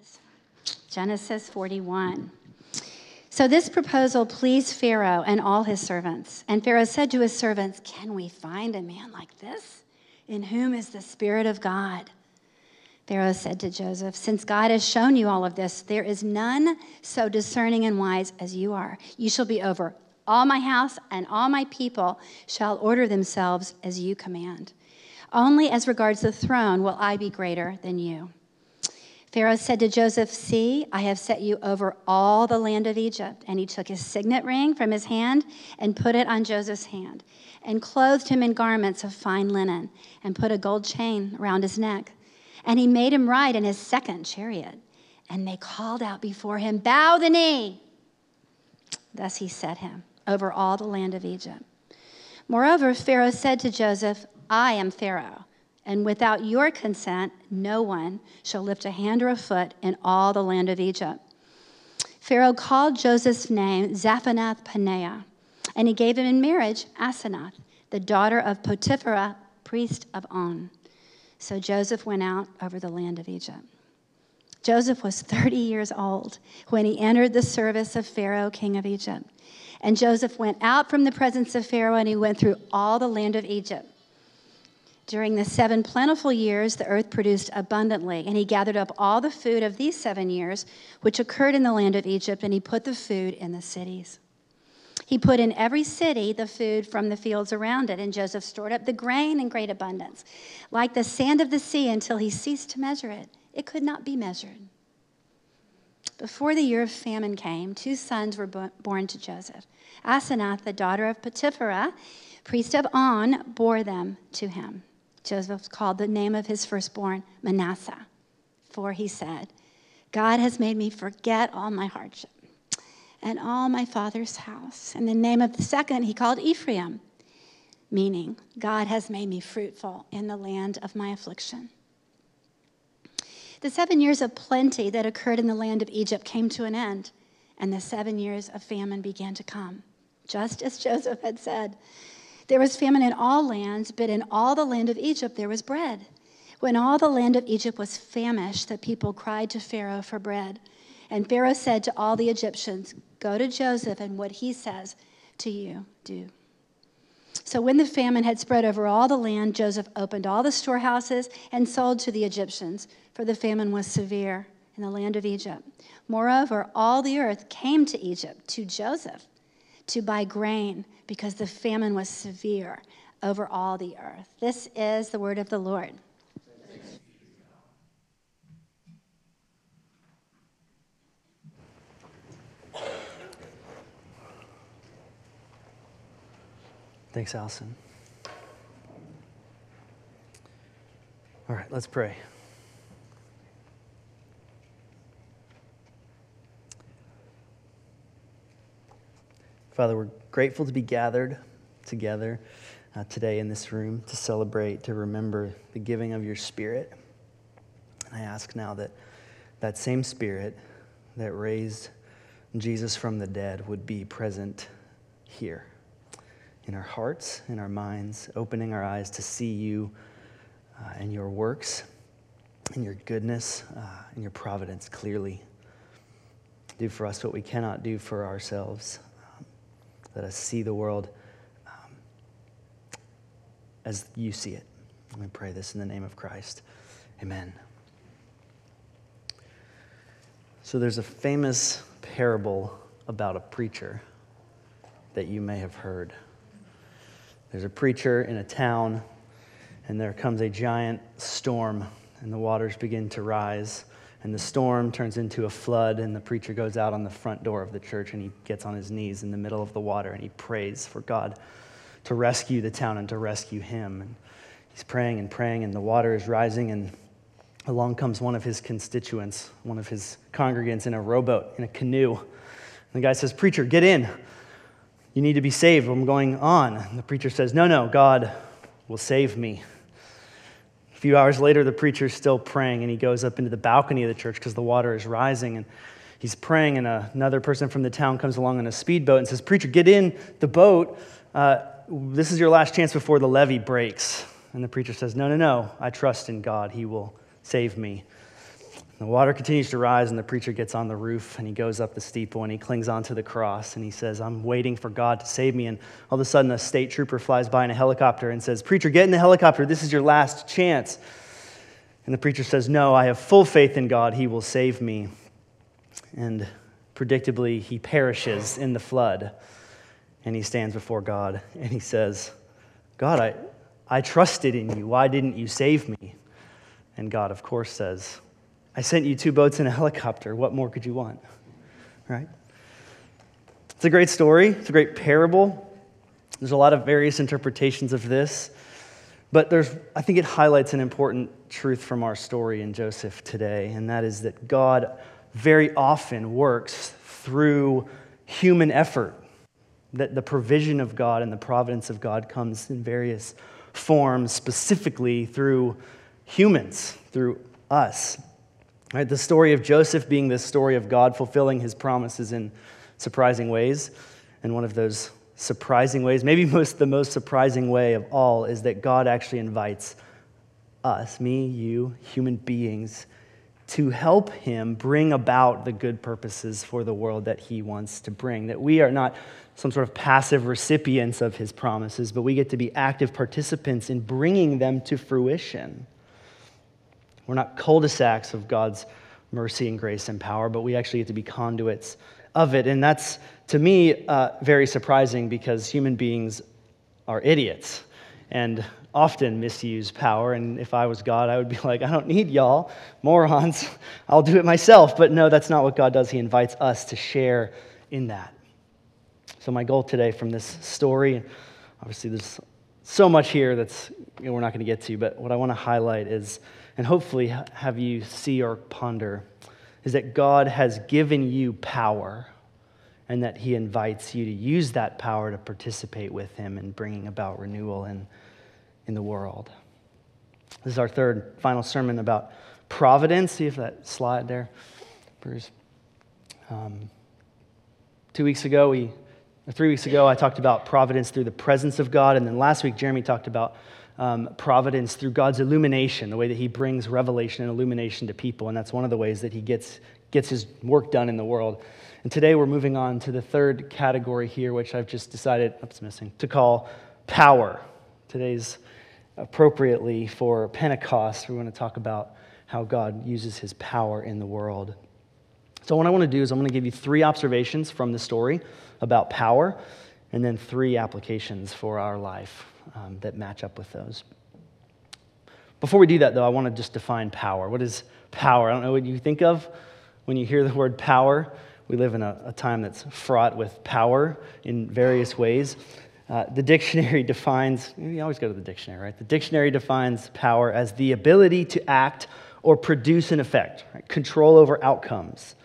is. Genesis 41. So this proposal pleased Pharaoh and all his servants. And Pharaoh said to his servants, Can we find a man like this, in whom is the Spirit of God? Pharaoh said to Joseph, Since God has shown you all of this, there is none so discerning and wise as you are. You shall be over all my house, and all my people shall order themselves as you command. Only as regards the throne will I be greater than you. Pharaoh said to Joseph, See, I have set you over all the land of Egypt. And he took his signet ring from his hand and put it on Joseph's hand, and clothed him in garments of fine linen, and put a gold chain around his neck. And he made him ride in his second chariot. And they called out before him, Bow the knee. Thus he set him over all the land of Egypt. Moreover, Pharaoh said to Joseph, I am Pharaoh and without your consent, no one shall lift a hand or a foot in all the land of Egypt. Pharaoh called Joseph's name Zaphenath Paneah, and he gave him in marriage Asenath, the daughter of Potiphera, priest of On. So Joseph went out over the land of Egypt. Joseph was 30 years old when he entered the service of Pharaoh, king of Egypt. And Joseph went out from the presence of Pharaoh and he went through all the land of Egypt during the seven plentiful years, the earth produced abundantly, and he gathered up all the food of these seven years, which occurred in the land of Egypt, and he put the food in the cities. He put in every city the food from the fields around it, and Joseph stored up the grain in great abundance, like the sand of the sea, until he ceased to measure it. It could not be measured. Before the year of famine came, two sons were born to Joseph. Asenath, the daughter of Potiphera, priest of On, bore them to him. Joseph called the name of his firstborn Manasseh, for he said, God has made me forget all my hardship and all my father's house. And the name of the second he called Ephraim, meaning, God has made me fruitful in the land of my affliction. The seven years of plenty that occurred in the land of Egypt came to an end, and the seven years of famine began to come, just as Joseph had said. There was famine in all lands, but in all the land of Egypt there was bread. When all the land of Egypt was famished, the people cried to Pharaoh for bread. And Pharaoh said to all the Egyptians, Go to Joseph, and what he says to you, do. So when the famine had spread over all the land, Joseph opened all the storehouses and sold to the Egyptians, for the famine was severe in the land of Egypt. Moreover, all the earth came to Egypt, to Joseph, to buy grain because the famine was severe over all the earth. This is the word of the Lord. Thanks, Allison. All right, let's pray. Father, we're grateful to be gathered together uh, today in this room to celebrate, to remember the giving of your Spirit. And I ask now that that same Spirit that raised Jesus from the dead would be present here in our hearts, in our minds, opening our eyes to see you uh, and your works and your goodness uh, and your providence clearly. Do for us what we cannot do for ourselves. Let us see the world um, as you see it. Let me pray this in the name of Christ. Amen. So there's a famous parable about a preacher that you may have heard. There's a preacher in a town, and there comes a giant storm, and the waters begin to rise and the storm turns into a flood, and the preacher goes out on the front door of the church and he gets on his knees in the middle of the water and he prays for God to rescue the town and to rescue him. And he's praying and praying, and the water is rising, and along comes one of his constituents, one of his congregants in a rowboat, in a canoe. And the guy says, Preacher, get in. You need to be saved. I'm going on. And the preacher says, No, no, God will save me. A few hours later, the preacher's still praying, and he goes up into the balcony of the church because the water is rising. And he's praying, and another person from the town comes along in a speedboat and says, Preacher, get in the boat. Uh, this is your last chance before the levee breaks. And the preacher says, No, no, no. I trust in God. He will save me. The water continues to rise, and the preacher gets on the roof and he goes up the steeple and he clings onto the cross and he says, I'm waiting for God to save me. And all of a sudden, a state trooper flies by in a helicopter and says, Preacher, get in the helicopter. This is your last chance. And the preacher says, No, I have full faith in God. He will save me. And predictably, he perishes in the flood. And he stands before God and he says, God, I, I trusted in you. Why didn't you save me? And God, of course, says, I sent you two boats and a helicopter. What more could you want? Right? It's a great story, it's a great parable. There's a lot of various interpretations of this, but there's, I think it highlights an important truth from our story in Joseph today, and that is that God very often works through human effort. That the provision of God and the providence of God comes in various forms, specifically through humans, through us. Right, the story of Joseph being this story of God fulfilling his promises in surprising ways. And one of those surprising ways, maybe most the most surprising way of all, is that God actually invites us, me, you, human beings, to help him bring about the good purposes for the world that he wants to bring. That we are not some sort of passive recipients of his promises, but we get to be active participants in bringing them to fruition. We're not cul de sacs of God's mercy and grace and power, but we actually get to be conduits of it. And that's, to me, uh, very surprising because human beings are idiots and often misuse power. And if I was God, I would be like, I don't need y'all, morons. I'll do it myself. But no, that's not what God does. He invites us to share in that. So, my goal today from this story, obviously, there's so much here that's you know, we're not going to get to, but what I want to highlight is and hopefully have you see or ponder is that God has given you power and that He invites you to use that power to participate with Him in bringing about renewal in, in the world. This is our third final sermon about providence. See if that slide there, Bruce. Um, two weeks ago, we, three weeks ago, I talked about providence through the presence of God, and then last week, Jeremy talked about um, providence through God's illumination, the way that He brings revelation and illumination to people. And that's one of the ways that He gets, gets His work done in the world. And today we're moving on to the third category here, which I've just decided, oops, missing, to call power. Today's appropriately for Pentecost. We want to talk about how God uses His power in the world. So, what I want to do is I'm going to give you three observations from the story about power, and then three applications for our life um, that match up with those. Before we do that, though, I want to just define power. What is power? I don't know what you think of when you hear the word power. We live in a, a time that's fraught with power in various ways. Uh, the dictionary defines, you always go to the dictionary, right? The dictionary defines power as the ability to act or produce an effect, right? control over outcomes.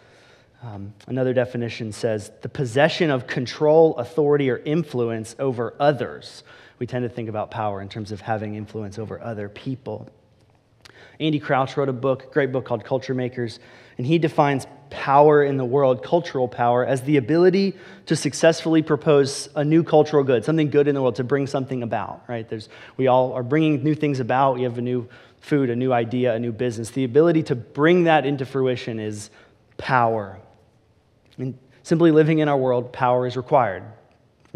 Um, another definition says the possession of control, authority, or influence over others we tend to think about power in terms of having influence over other people. Andy Crouch wrote a book, great book called Culture Makers, and he defines power in the world, cultural power, as the ability to successfully propose a new cultural good, something good in the world, to bring something about, right? There's, we all are bringing new things about. We have a new food, a new idea, a new business. The ability to bring that into fruition is power. And simply living in our world, power is required.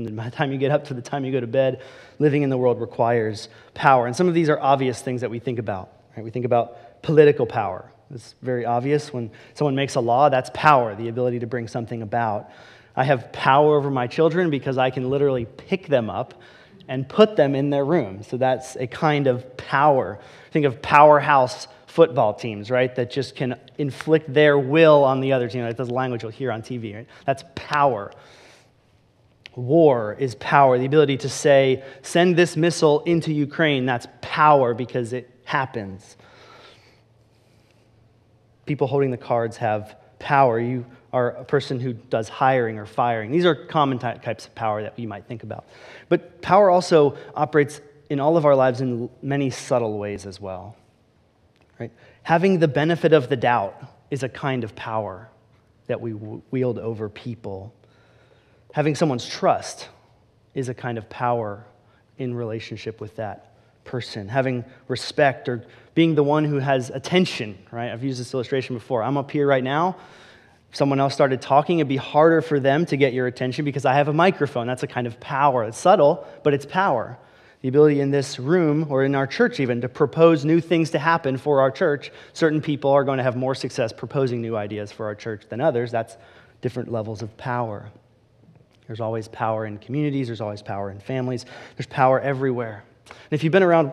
From the time you get up to the time you go to bed, living in the world requires power. And some of these are obvious things that we think about. Right? We think about political power. It's very obvious. When someone makes a law, that's power, the ability to bring something about. I have power over my children because I can literally pick them up and put them in their room. So that's a kind of power. Think of powerhouse football teams, right? That just can inflict their will on the other team. That's the language you'll hear on TV, right? That's power. War is power. The ability to say, send this missile into Ukraine, that's power because it happens. People holding the cards have power. You are a person who does hiring or firing. These are common types of power that you might think about. But power also operates in all of our lives in many subtle ways as well. Right? Having the benefit of the doubt is a kind of power that we wield over people. Having someone's trust is a kind of power in relationship with that person, having respect, or being the one who has attention, right? I've used this illustration before. I'm up here right now. If someone else started talking, it'd be harder for them to get your attention because I have a microphone. That's a kind of power. It's subtle, but it's power. The ability in this room or in our church, even, to propose new things to happen for our church. Certain people are going to have more success proposing new ideas for our church than others. That's different levels of power. There's always power in communities, there's always power in families, there's power everywhere. And if you've been around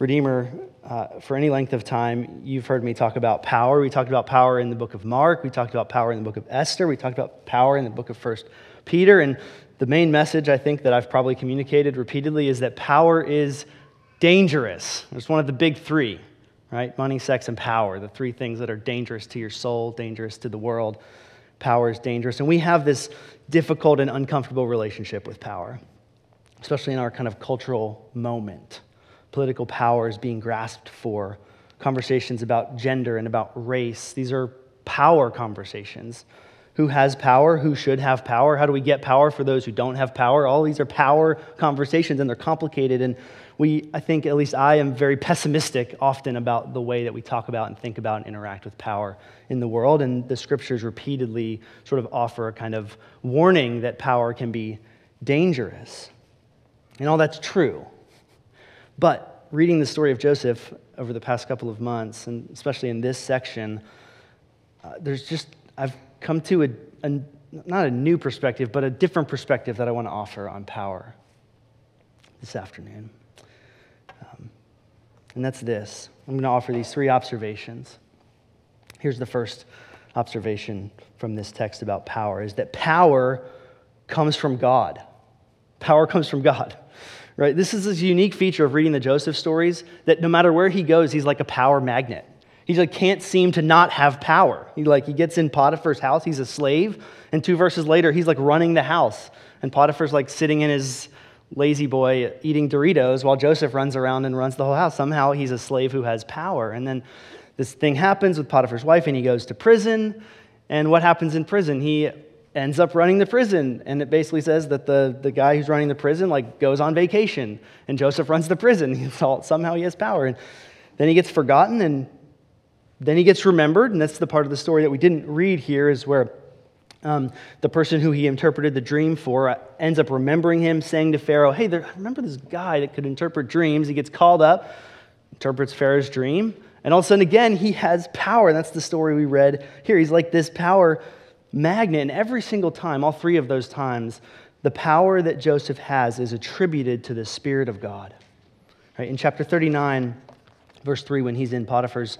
Redeemer uh, for any length of time, you've heard me talk about power. We talked about power in the book of Mark, we talked about power in the book of Esther, we talked about power in the book of First Peter. And the main message I think that I've probably communicated repeatedly is that power is dangerous. It's one of the big three, right? Money, sex, and power, the three things that are dangerous to your soul, dangerous to the world. Power is dangerous. And we have this difficult and uncomfortable relationship with power, especially in our kind of cultural moment. Political power is being grasped for, conversations about gender and about race. These are power conversations. Who has power? Who should have power? How do we get power for those who don't have power? All these are power conversations and they're complicated. And we, I think, at least I am very pessimistic often about the way that we talk about and think about and interact with power in the world. And the scriptures repeatedly sort of offer a kind of warning that power can be dangerous. And all that's true. But reading the story of Joseph over the past couple of months, and especially in this section, uh, there's just, I've come to a, a, not a new perspective, but a different perspective that I want to offer on power this afternoon. Um, and that's this I'm going to offer these three observations. Here's the first observation from this text about power is that power comes from God. Power comes from God. Right? This is this unique feature of reading the Joseph stories that no matter where he goes, he's like a power magnet. He like can't seem to not have power. He like he gets in Potiphar's house, he's a slave, and two verses later, he's like running the house. And Potiphar's like sitting in his La-Z-Boy eating Doritos while Joseph runs around and runs the whole house. Somehow he's a slave who has power. And then this thing happens with Potiphar's wife, and he goes to prison. And what happens in prison? He ends up running the prison. And it basically says that the, the guy who's running the prison like goes on vacation, and Joseph runs the prison. somehow he has power. And then he gets forgotten, and then he gets remembered. And that's the part of the story that we didn't read here, is where um, the person who he interpreted the dream for uh, ends up remembering him, saying to Pharaoh, Hey, there, remember this guy that could interpret dreams? He gets called up, interprets Pharaoh's dream. And all of a sudden, again, he has power. That's the story we read here. He's like this power magnet. And every single time, all three of those times, the power that Joseph has is attributed to the Spirit of God. Right? In chapter 39, verse 3, when he's in Potiphar's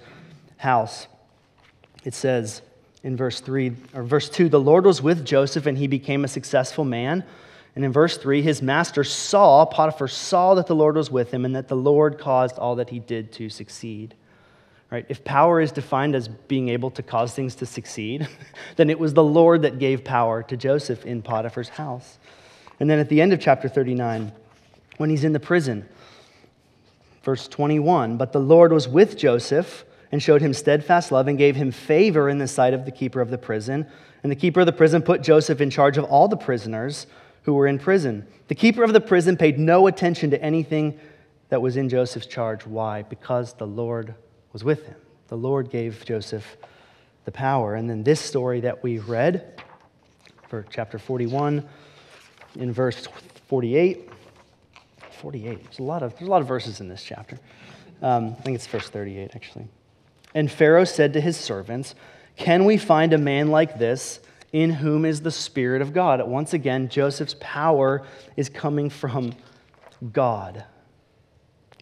house, it says in verse 3 or verse 2 the Lord was with Joseph and he became a successful man. And in verse 3, his master saw, Potiphar saw that the Lord was with him and that the Lord caused all that he did to succeed. Right? If power is defined as being able to cause things to succeed, then it was the Lord that gave power to Joseph in Potiphar's house. And then at the end of chapter 39, when he's in the prison, verse 21 But the Lord was with Joseph and showed him steadfast love and gave him favor in the sight of the keeper of the prison. And the keeper of the prison put Joseph in charge of all the prisoners who were in prison. The keeper of the prison paid no attention to anything that was in Joseph's charge. Why? Because the Lord was with him. The Lord gave Joseph the power. And then this story that we read for chapter 41 in verse 48. 48. There's a lot of, there's a lot of verses in this chapter. Um, I think it's verse 38, actually. And Pharaoh said to his servants, Can we find a man like this in whom is the Spirit of God? Once again, Joseph's power is coming from God.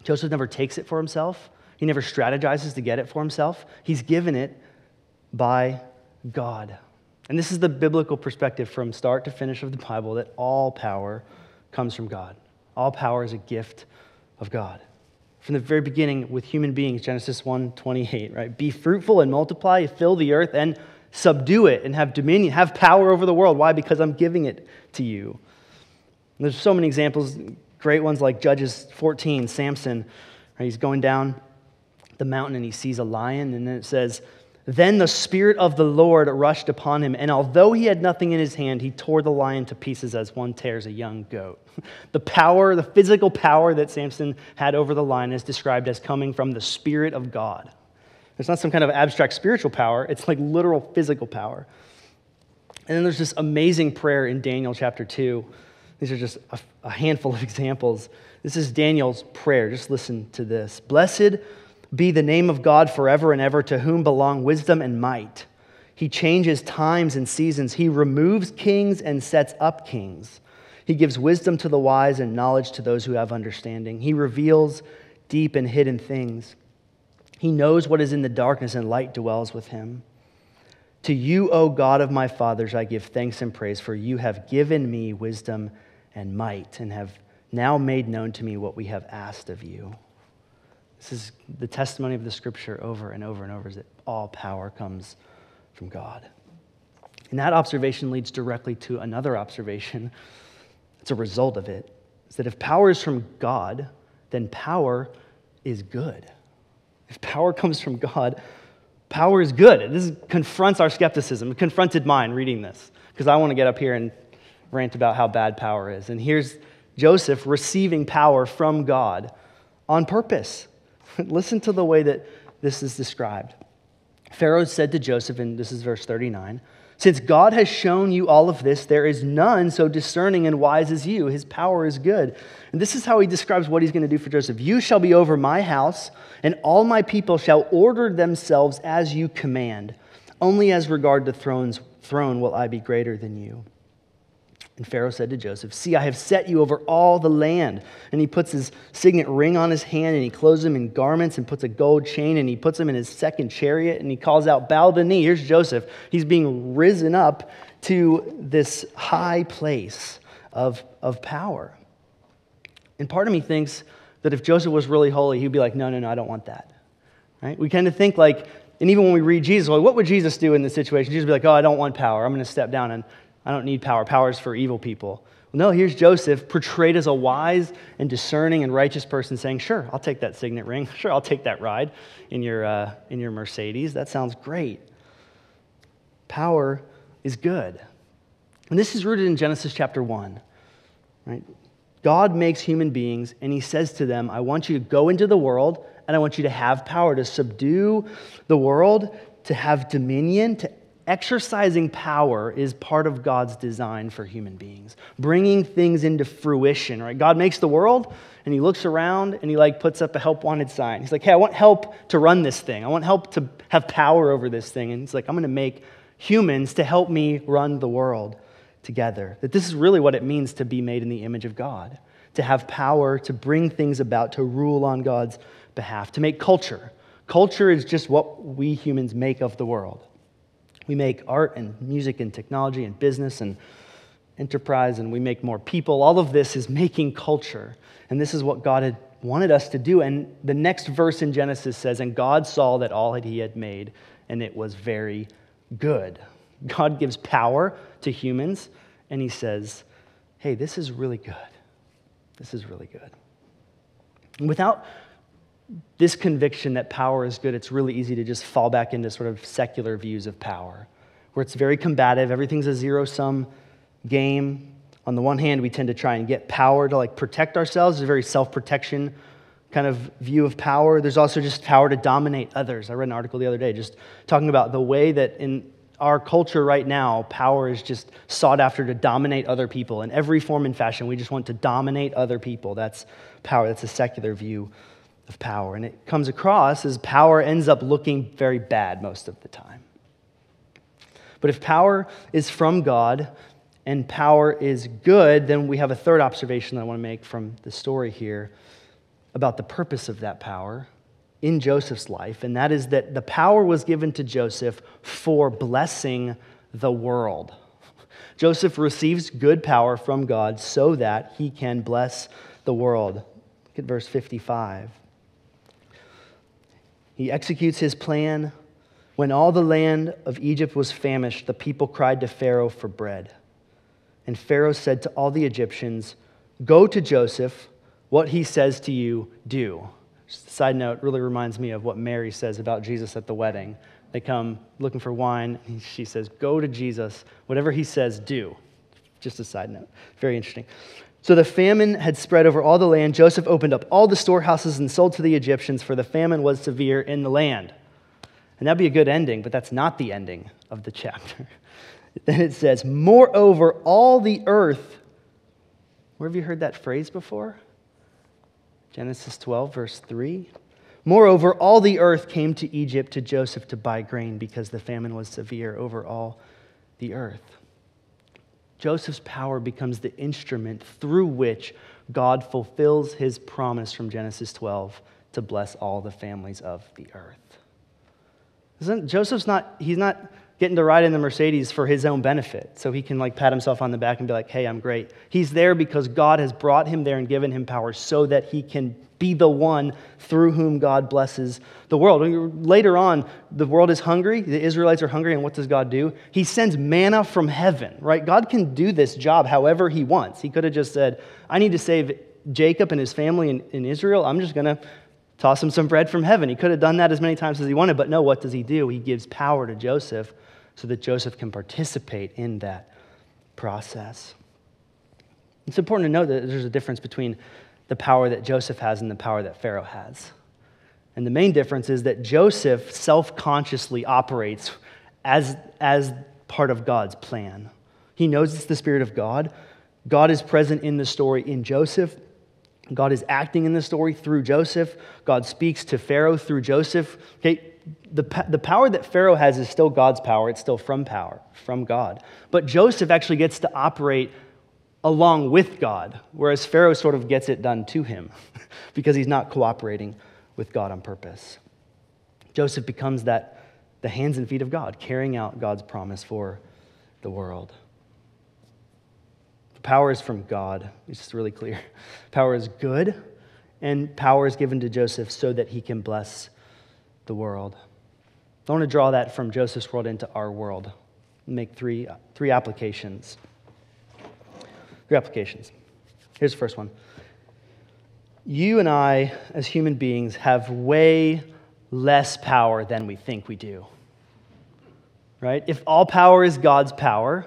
Joseph never takes it for himself. He never strategizes to get it for himself. He's given it by God. And this is the biblical perspective from start to finish of the Bible that all power comes from God. All power is a gift of God. From the very beginning with human beings, Genesis 1:28, right? Be fruitful and multiply, fill the earth and subdue it and have dominion, have power over the world. Why? Because I'm giving it to you. And there's so many examples, great ones like Judges 14, Samson, right? He's going down the mountain and he sees a lion, and then it says, Then the Spirit of the Lord rushed upon him, and although he had nothing in his hand, he tore the lion to pieces as one tears a young goat. The power, the physical power that Samson had over the lion is described as coming from the Spirit of God. It's not some kind of abstract spiritual power, it's like literal physical power. And then there's this amazing prayer in Daniel chapter 2. These are just a, handful of examples. This is Daniel's prayer. Just listen to this. Blessed be the name of God forever and ever, to whom belong wisdom and might. He changes times and seasons. He removes kings and sets up kings. He gives wisdom to the wise and knowledge to those who have understanding. He reveals deep and hidden things. He knows what is in the darkness, and light dwells with him. To you, O God of my fathers, I give thanks and praise, for you have given me wisdom and might, and have now made known to me what we have asked of you. This is the testimony of the scripture over and over and over is that all power comes from God. And that observation leads directly to another observation. It's a result of it. Is that if power is from God, then power is good. If power comes from God, power is good. This confronts our skepticism. It confronted mine reading this because I want to get up here and rant about how bad power is. And here's Joseph receiving power from God on purpose. Listen to the way that this is described. Pharaoh said to Joseph, and this is verse 39 Since God has shown you all of this, there is none so discerning and wise as you. His power is good. And this is how he describes what he's going to do for Joseph You shall be over my house, and all my people shall order themselves as you command. Only as regard the throne's throne will I be greater than you. And Pharaoh said to Joseph, See, I have set you over all the land. And he puts his signet ring on his hand, and he clothes him in garments, and puts a gold chain, and he puts him in his second chariot, and he calls out, Bow the knee. Here's Joseph. He's being risen up to this high place of, of power. And part of me thinks that if Joseph was really holy, he'd be like, No, no, no, I don't want that. Right? We kind of think like, and even when we read Jesus, like, what would Jesus do in this situation? Jesus would be like, Oh, I don't want power. I'm going to step down and I don't need power. Power is for evil people. Well, no, here's Joseph portrayed as a wise and discerning and righteous person saying, Sure, I'll take that signet ring. Sure, I'll take that ride in your, uh, in your Mercedes. That sounds great. Power is good. And this is rooted in Genesis chapter 1. Right? God makes human beings and he says to them, I want you to go into the world and I want you to have power to subdue the world, to have dominion, to Exercising power is part of God's design for human beings, bringing things into fruition, right? God makes the world and he looks around and he like puts up a help wanted sign. He's like, "Hey, I want help to run this thing. I want help to have power over this thing." And he's like, "I'm going to make humans to help me run the world together." That this is really what it means to be made in the image of God, to have power to bring things about, to rule on God's behalf, to make culture. Culture is just what we humans make of the world. We make art and music and technology and business and enterprise and we make more people. All of this is making culture. And this is what God had wanted us to do. And the next verse in Genesis says, And God saw that all that he had made, and it was very good. God gives power to humans, and he says, Hey, this is really good. This is really good. without this conviction that power is good, it's really easy to just fall back into sort of secular views of power, where it's very combative, everything's a zero sum game. On the one hand, we tend to try and get power to like protect ourselves, a very self protection kind of view of power. There's also just power to dominate others. I read an article the other day just talking about the way that in our culture right now, power is just sought after to dominate other people in every form and fashion. We just want to dominate other people. That's power. That's a secular view of power. And it comes across as power ends up looking very bad most of the time. But if power is from God and power is good, then we have a third observation that I want to make from the story here about the purpose of that power in Joseph's life, and that is that the power was given to Joseph for blessing the world. Joseph receives good power from God so that he can bless the world. Look at verse 55. He executes his plan. When all the land of Egypt was famished, the people cried to Pharaoh for bread. And Pharaoh said to all the Egyptians, Go to Joseph, what he says to you, do. Just side note really reminds me of what Mary says about Jesus at the wedding. They come looking for wine. And she says, Go to Jesus. Whatever he says, do. Just a side note. Very interesting. So the famine had spread over all the land. Joseph opened up all the storehouses and sold to the Egyptians, for the famine was severe in the land. And that'd be a good ending, but that's not the ending of the chapter. then it says, Moreover, all the earth. Where have you heard that phrase before? Genesis 12, verse 3. Moreover, all the earth came to Egypt to Joseph to buy grain because the famine was severe over all the earth. Joseph's power becomes the instrument through which God fulfills his promise from Genesis 12 to bless all the families of the earth. Isn't, Joseph's not, he's not getting to ride in the Mercedes for his own benefit, so he can like pat himself on the back and be like, hey, I'm great. He's there because God has brought him there and given him power so that he can be the one through whom God blesses the world. Later on, the world is hungry, the Israelites are hungry, and what does God do? He sends manna from heaven, right? God can do this job however he wants. He could have just said, I need to save Jacob and his family in, in Israel. I'm just going to toss him some bread from heaven. He could have done that as many times as he wanted, but no, what does he do? He gives power to Joseph so that Joseph can participate in that process. It's important to note that there's a difference between the power that Joseph has and the power that Pharaoh has. And the main difference is that Joseph self consciously operates as, as part of God's plan. He knows it's the Spirit of God. God is present in the story in Joseph. God is acting in the story through Joseph. God speaks to Pharaoh through Joseph. Okay, the, the power that Pharaoh has is still God's power. It's still from power, from God. But Joseph actually gets to operate along with God, whereas Pharaoh sort of gets it done to him because he's not cooperating with God on purpose. Joseph becomes that the hands and feet of God, carrying out God's promise for the world. Power is from God. It's just really clear. Power is good, and power is given to Joseph so that he can bless the world. I want to draw that from Joseph's world into our world. Make three, three applications. Three applications. Here's the first one. You and I, as human beings, have way less power than we think we do. Right? If all power is God's power,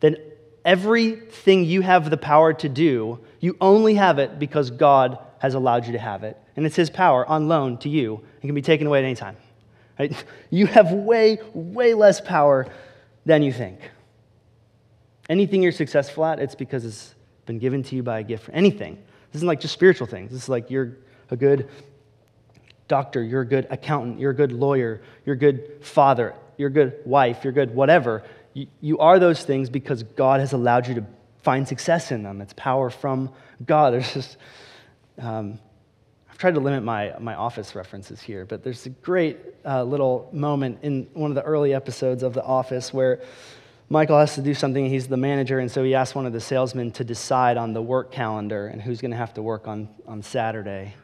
then everything you have the power to do, you only have it because God has allowed you to have it. And it's His power on loan to you and can be taken away at any time. Right? You have way, way less power than you think. Anything you're successful at, it's because it's been given to you by a gift. Anything. This isn't like just spiritual things. This is like you're a good doctor, you're a good accountant, you're a good lawyer, you're a good father, you're a good wife, you're good whatever. You, you are those things because God has allowed you to find success in them. It's power from God. There's just, um, I've tried to limit my, my office references here, but there's a great uh, little moment in one of the early episodes of The Office where Michael has to do something. He's the manager, and so he asks one of the salesmen to decide on the work calendar and who's going to have to work on, on Saturday.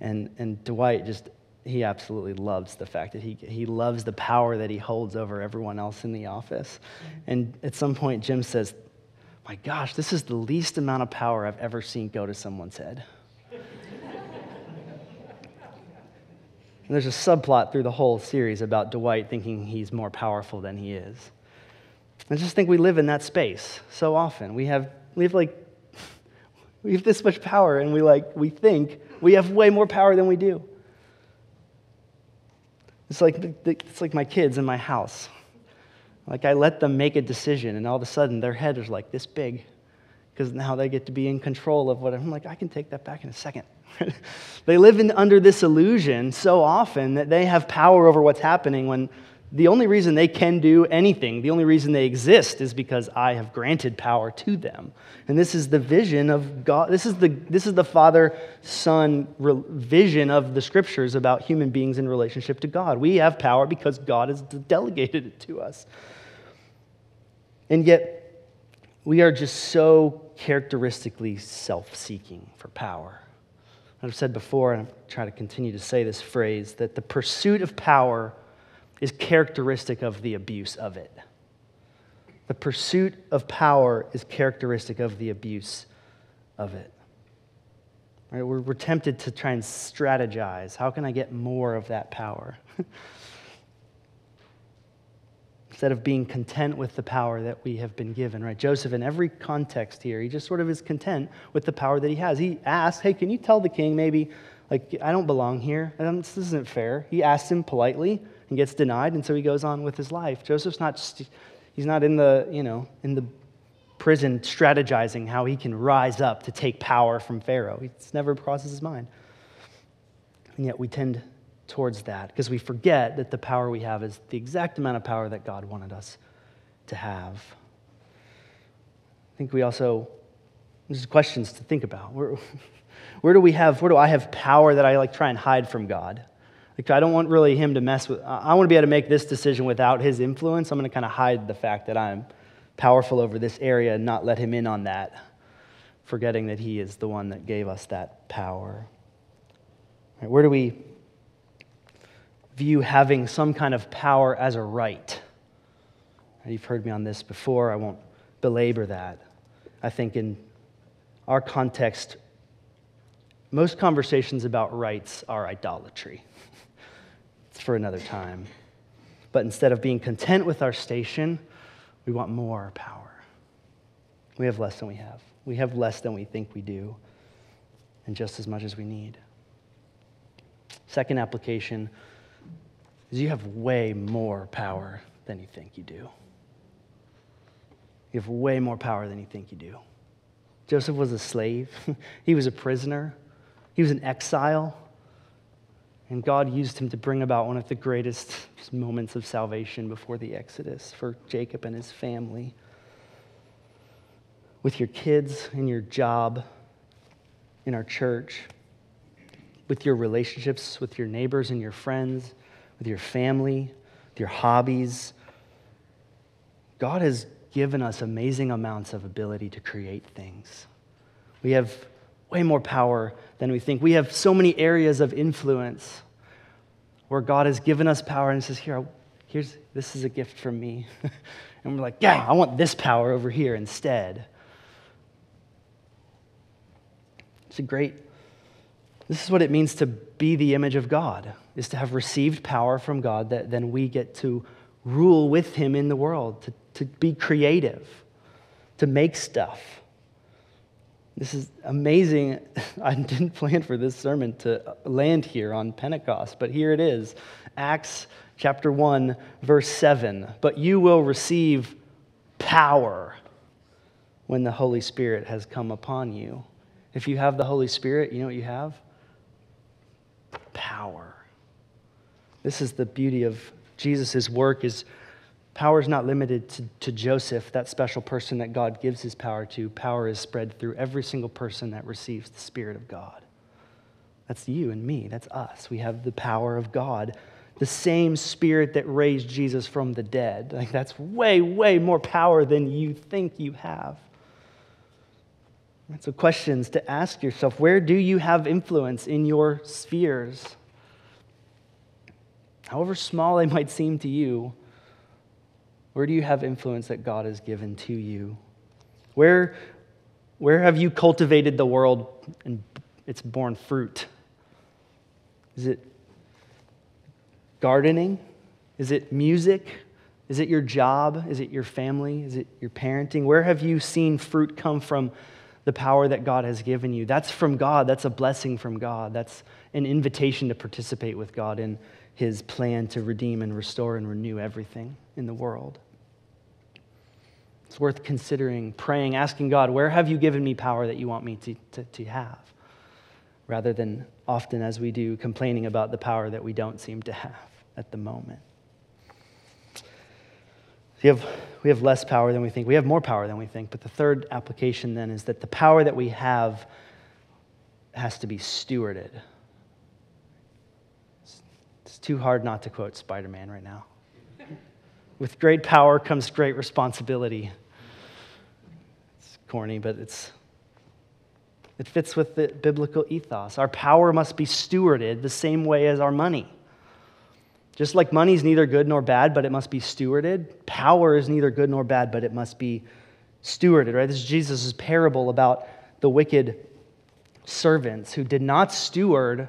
And, and Dwight just, he absolutely loves the fact that he, he loves the power that he holds over everyone else in the office. And at some point, Jim says, My gosh, this is the least amount of power I've ever seen go to someone's head. And there's a subplot through the whole series about Dwight thinking he's more powerful than he is. I just think we live in that space so often. We have, we have like, we have this much power and we like, we think we have way more power than we do. It's like, it's like my kids in my house. Like I let them make a decision and all of a sudden their head is like this big because now they get to be in control of what I'm like, I can take that back in a second. they live in, under this illusion so often that they have power over what's happening when the only reason they can do anything, the only reason they exist is because I have granted power to them. And this is the vision of God. This is the, this is the Father Son vision of the scriptures about human beings in relationship to God. We have power because God has delegated it to us. And yet, we are just so characteristically self seeking for power. I've said before, and I try to continue to say this phrase, that the pursuit of power is characteristic of the abuse of it. The pursuit of power is characteristic of the abuse of it. Right? We're, we're tempted to try and strategize. How can I get more of that power? Instead of being content with the power that we have been given, right? Joseph, in every context here, he just sort of is content with the power that he has. He asks, Hey, can you tell the king maybe, like, I don't belong here? Um, this isn't fair. He asks him politely and gets denied, and so he goes on with his life. Joseph's not, just, he's not in the, you know, in the prison strategizing how he can rise up to take power from Pharaoh. It never crosses his mind. And yet we tend towards that because we forget that the power we have is the exact amount of power that God wanted us to have. I think we also, there's questions to think about. Where, where do we have, where do I have power that I like try and hide from God? Like, I don't want really him to mess with, I want to be able to make this decision without his influence. I'm going to kind of hide the fact that I'm powerful over this area and not let him in on that, forgetting that he is the one that gave us that power. Right, where do we view having some kind of power as a right? You've heard me on this before. I won't belabor that. I think in our context, most conversations about rights are idolatry. it's for another time. But instead of being content with our station, we want more power. We have less than we have. We have less than we think we do, and just as much as we need. Second application is you have way more power than you think you do. You have way more power than you think you do. Joseph was a slave, he was a prisoner, he was an exile. And God used him to bring about one of the greatest moments of salvation before the Exodus for Jacob and his family. With your kids, in your job, in our church, with your relationships with your neighbors and your friends, with your family, with your hobbies. God has given us amazing amounts of ability to create things. We have way more power than we think. We have so many areas of influence where God has given us power and says, Here, here's, this is a gift from me. and we're like, Yeah, I want this power over here instead. It's a great, this is what it means to be the image of God, is to have received power from God that then we get to rule with Him in the world, to, to be creative, to make stuff. This is amazing. I didn't plan for this sermon to land here on Pentecost, but here it is Acts chapter 1, verse 7. But you will receive power when the Holy Spirit has come upon you. If you have the Holy Spirit, you know what you have? Power. This is the beauty of Jesus' work is Power is not limited to, to Joseph, that special person that God gives his power to. Power is spread through every single person that receives the Spirit of God. That's you and me. That's us. We have the power of God. The same Spirit that raised Jesus from the dead. Like that's way, way more power than you think you have. So, questions to ask yourself where do you have influence in your spheres? However small they might seem to you, where do you have influence that God has given to you? Where, where have you cultivated the world and it's borne fruit? Is it gardening? Is it music? Is it your job? Is it your family? Is it your parenting? Where have you seen fruit come from the power that God has given you? That's from God. That's a blessing from God. That's an invitation to participate with God in his plan to redeem and restore and renew everything in the world. It's worth considering, praying, asking God, where have you given me power that you want me to, to, to have? Rather than often, as we do, complaining about the power that we don't seem to have at the moment. We have, we have less power than we think. We have more power than we think. But the third application then is that the power that we have has to be stewarded. It's, it's too hard not to quote Spider Man right now. With great power comes great responsibility corny, but it's, it fits with the biblical ethos. Our power must be stewarded the same way as our money. Just like money is neither good nor bad, but it must be stewarded, power is neither good nor bad, but it must be stewarded, right? This is Jesus' parable about the wicked servants who did not steward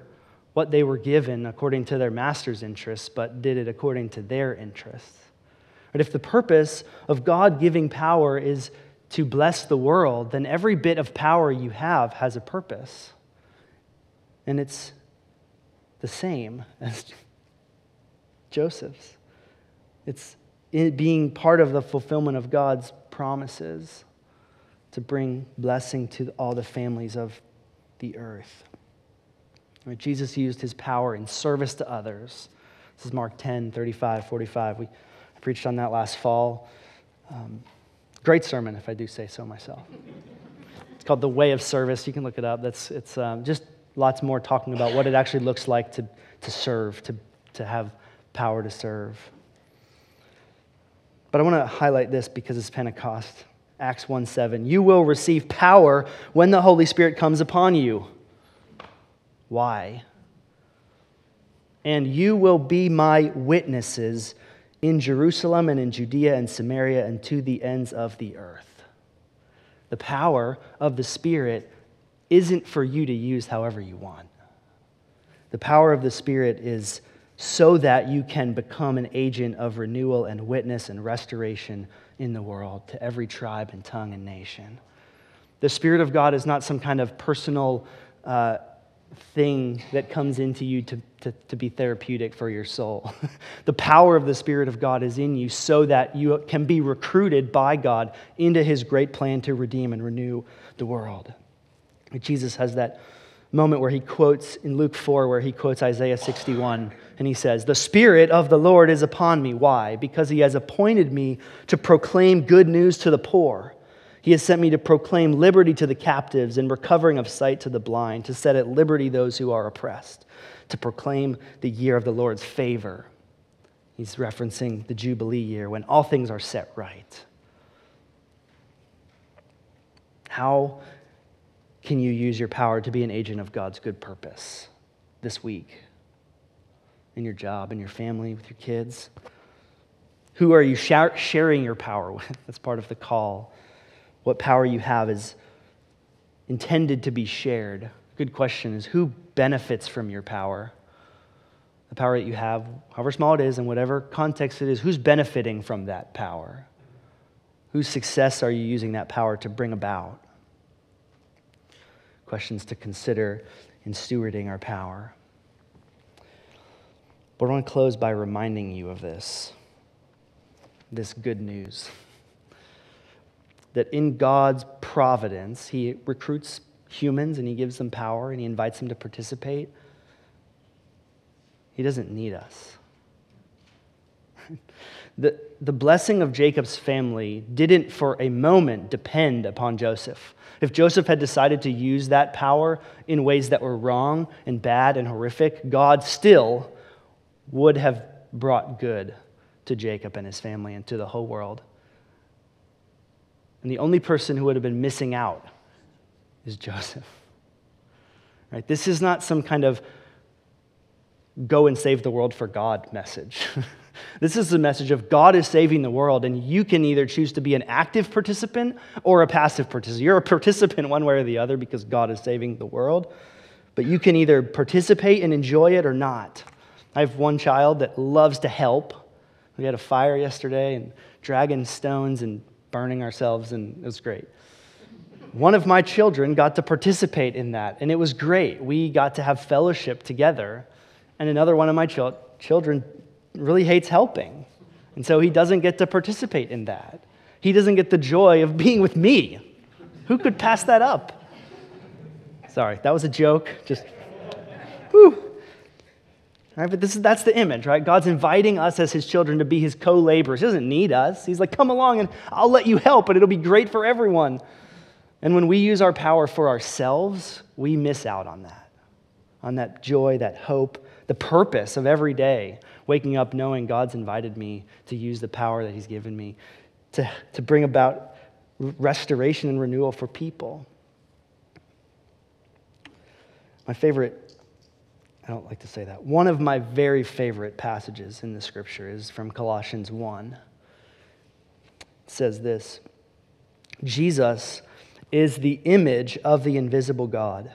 what they were given according to their master's interests, but did it according to their interests. But if the purpose of God giving power is to bless the world, then every bit of power you have has a purpose. And it's the same as Joseph's. It's being part of the fulfillment of God's promises to bring blessing to all the families of the earth. Right, Jesus used his power in service to others. This is Mark 10, 35, 45. We preached on that last fall. Um, great sermon, if I do say so myself. It's called The Way of Service. You can look it up. That's, it's um, just lots more talking about what it actually looks like to, to serve, to, to have power to serve. But I want to highlight this because it's Pentecost. Acts 1 7. You will receive power when the Holy Spirit comes upon you. Why? And you will be my witnesses in Jerusalem and in Judea and Samaria and to the ends of the earth. The power of the Spirit isn't for you to use however you want. The power of the Spirit is so that you can become an agent of renewal and witness and restoration in the world to every tribe and tongue and nation. The Spirit of God is not some kind of personal uh, thing that comes into you to, to, to be therapeutic for your soul. the power of the Spirit of God is in you so that you can be recruited by God into his great plan to redeem and renew the world. Jesus has that moment where he quotes in Luke 4, where he quotes Isaiah 61, and he says, The Spirit of the Lord is upon me. Why? Because he has appointed me to proclaim good news to the poor. He has sent me to proclaim liberty to the captives and recovering of sight to the blind, to set at liberty those who are oppressed, to proclaim the year of the Lord's favor. He's referencing the Jubilee year when all things are set right. How can you use your power to be an agent of God's good purpose this week? In your job, in your family, with your kids? Who are you sharing your power with? That's part of the call what power you have is intended to be shared. Good question is who benefits from your power? The power that you have, however small it is, in whatever context it is, who's benefiting from that power? Whose success are you using that power to bring about? Questions to consider in stewarding our power. But I want to close by reminding you of this this good news that in God's providence, He recruits humans and He gives them power and He invites them to participate. He doesn't need us. the, the blessing of Jacob's family didn't for a moment depend upon Joseph. If Joseph had decided to use that power in ways that were wrong and bad and horrific, God still would have brought good to Jacob and his family and to the whole world. And the only person who would have been missing out is Joseph. Right? This is not some kind of go and save the world for God message. this is the message of God is saving the world, and you can either choose to be an active participant or a passive participant. You're a participant one way or the other because God is saving the world, but you can either participate and enjoy it or not. I have one child that loves to help. We had a fire yesterday and dragging stones and burning ourselves, and it was great. One of my children got to participate in that, and it was great. We got to have fellowship together. And another one of my chil- children really hates helping, and so he doesn't get to participate in that. He doesn't get the joy of being with me. Who could pass that up? Sorry, that was a joke. Just, whew. Right? But this is, that's the image, right? God's inviting us as his children to be his co laborers. He doesn't need us. He's like, come along and I'll let you help, and it'll be great for everyone. And when we use our power for ourselves, we miss out on that, on that joy, that hope, the purpose of every day, waking up knowing God's invited me to use the power that he's given me to, to bring about restoration and renewal for people. My favorite I don't like to say that. One of my very favorite passages in the scripture is from Colossians 1. It says this Jesus is the image of the invisible God,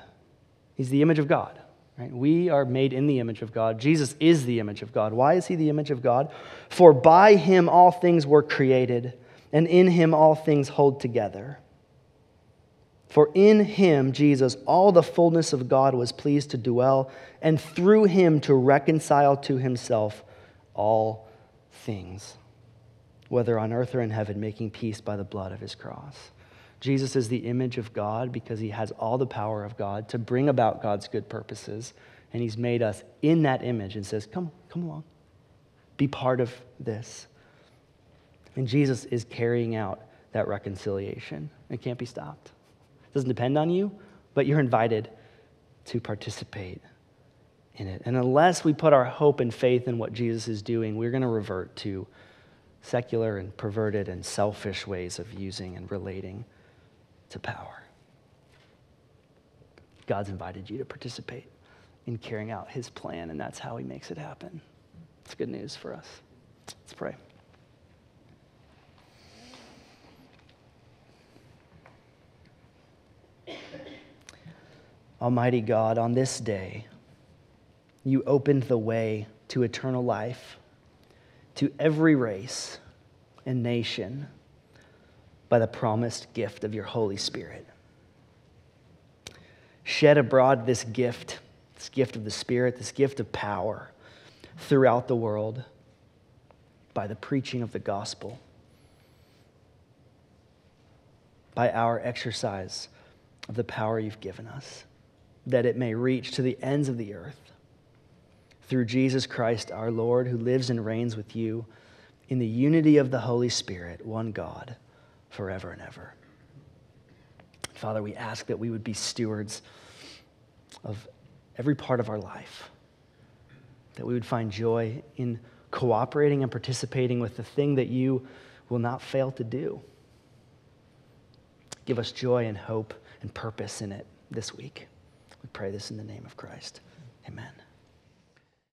He's the image of God. Right? We are made in the image of God. Jesus is the image of God. Why is he the image of God? For by him all things were created, and in him all things hold together. For in him, Jesus, all the fullness of God was pleased to dwell, and through him to reconcile to himself all things, whether on earth or in heaven, making peace by the blood of his cross. Jesus is the image of God because he has all the power of God to bring about God's good purposes. And he's made us in that image and says, Come, come along, be part of this. And Jesus is carrying out that reconciliation. It can't be stopped. It doesn't depend on you, but you're invited to participate in it. And unless we put our hope and faith in what Jesus is doing, we're going to revert to secular and perverted and selfish ways of using and relating to power. God's invited you to participate in carrying out his plan, and that's how he makes it happen. It's good news for us. Let's pray. Almighty God, on this day, you opened the way to eternal life to every race and nation by the promised gift of your Holy Spirit. Shed abroad this gift, this gift of the Spirit, this gift of power throughout the world by the preaching of the gospel, by our exercise of the power you've given us, that it may reach to the ends of the earth through Jesus Christ our Lord, who lives and reigns with you in the unity of the Holy Spirit, one God forever and ever. Father, we ask that we would be stewards of every part of our life, that we would find joy in cooperating and participating with the thing that you will not fail to do. Give us joy and hope and purpose in it this week. Pray this in the name of Christ. Amen.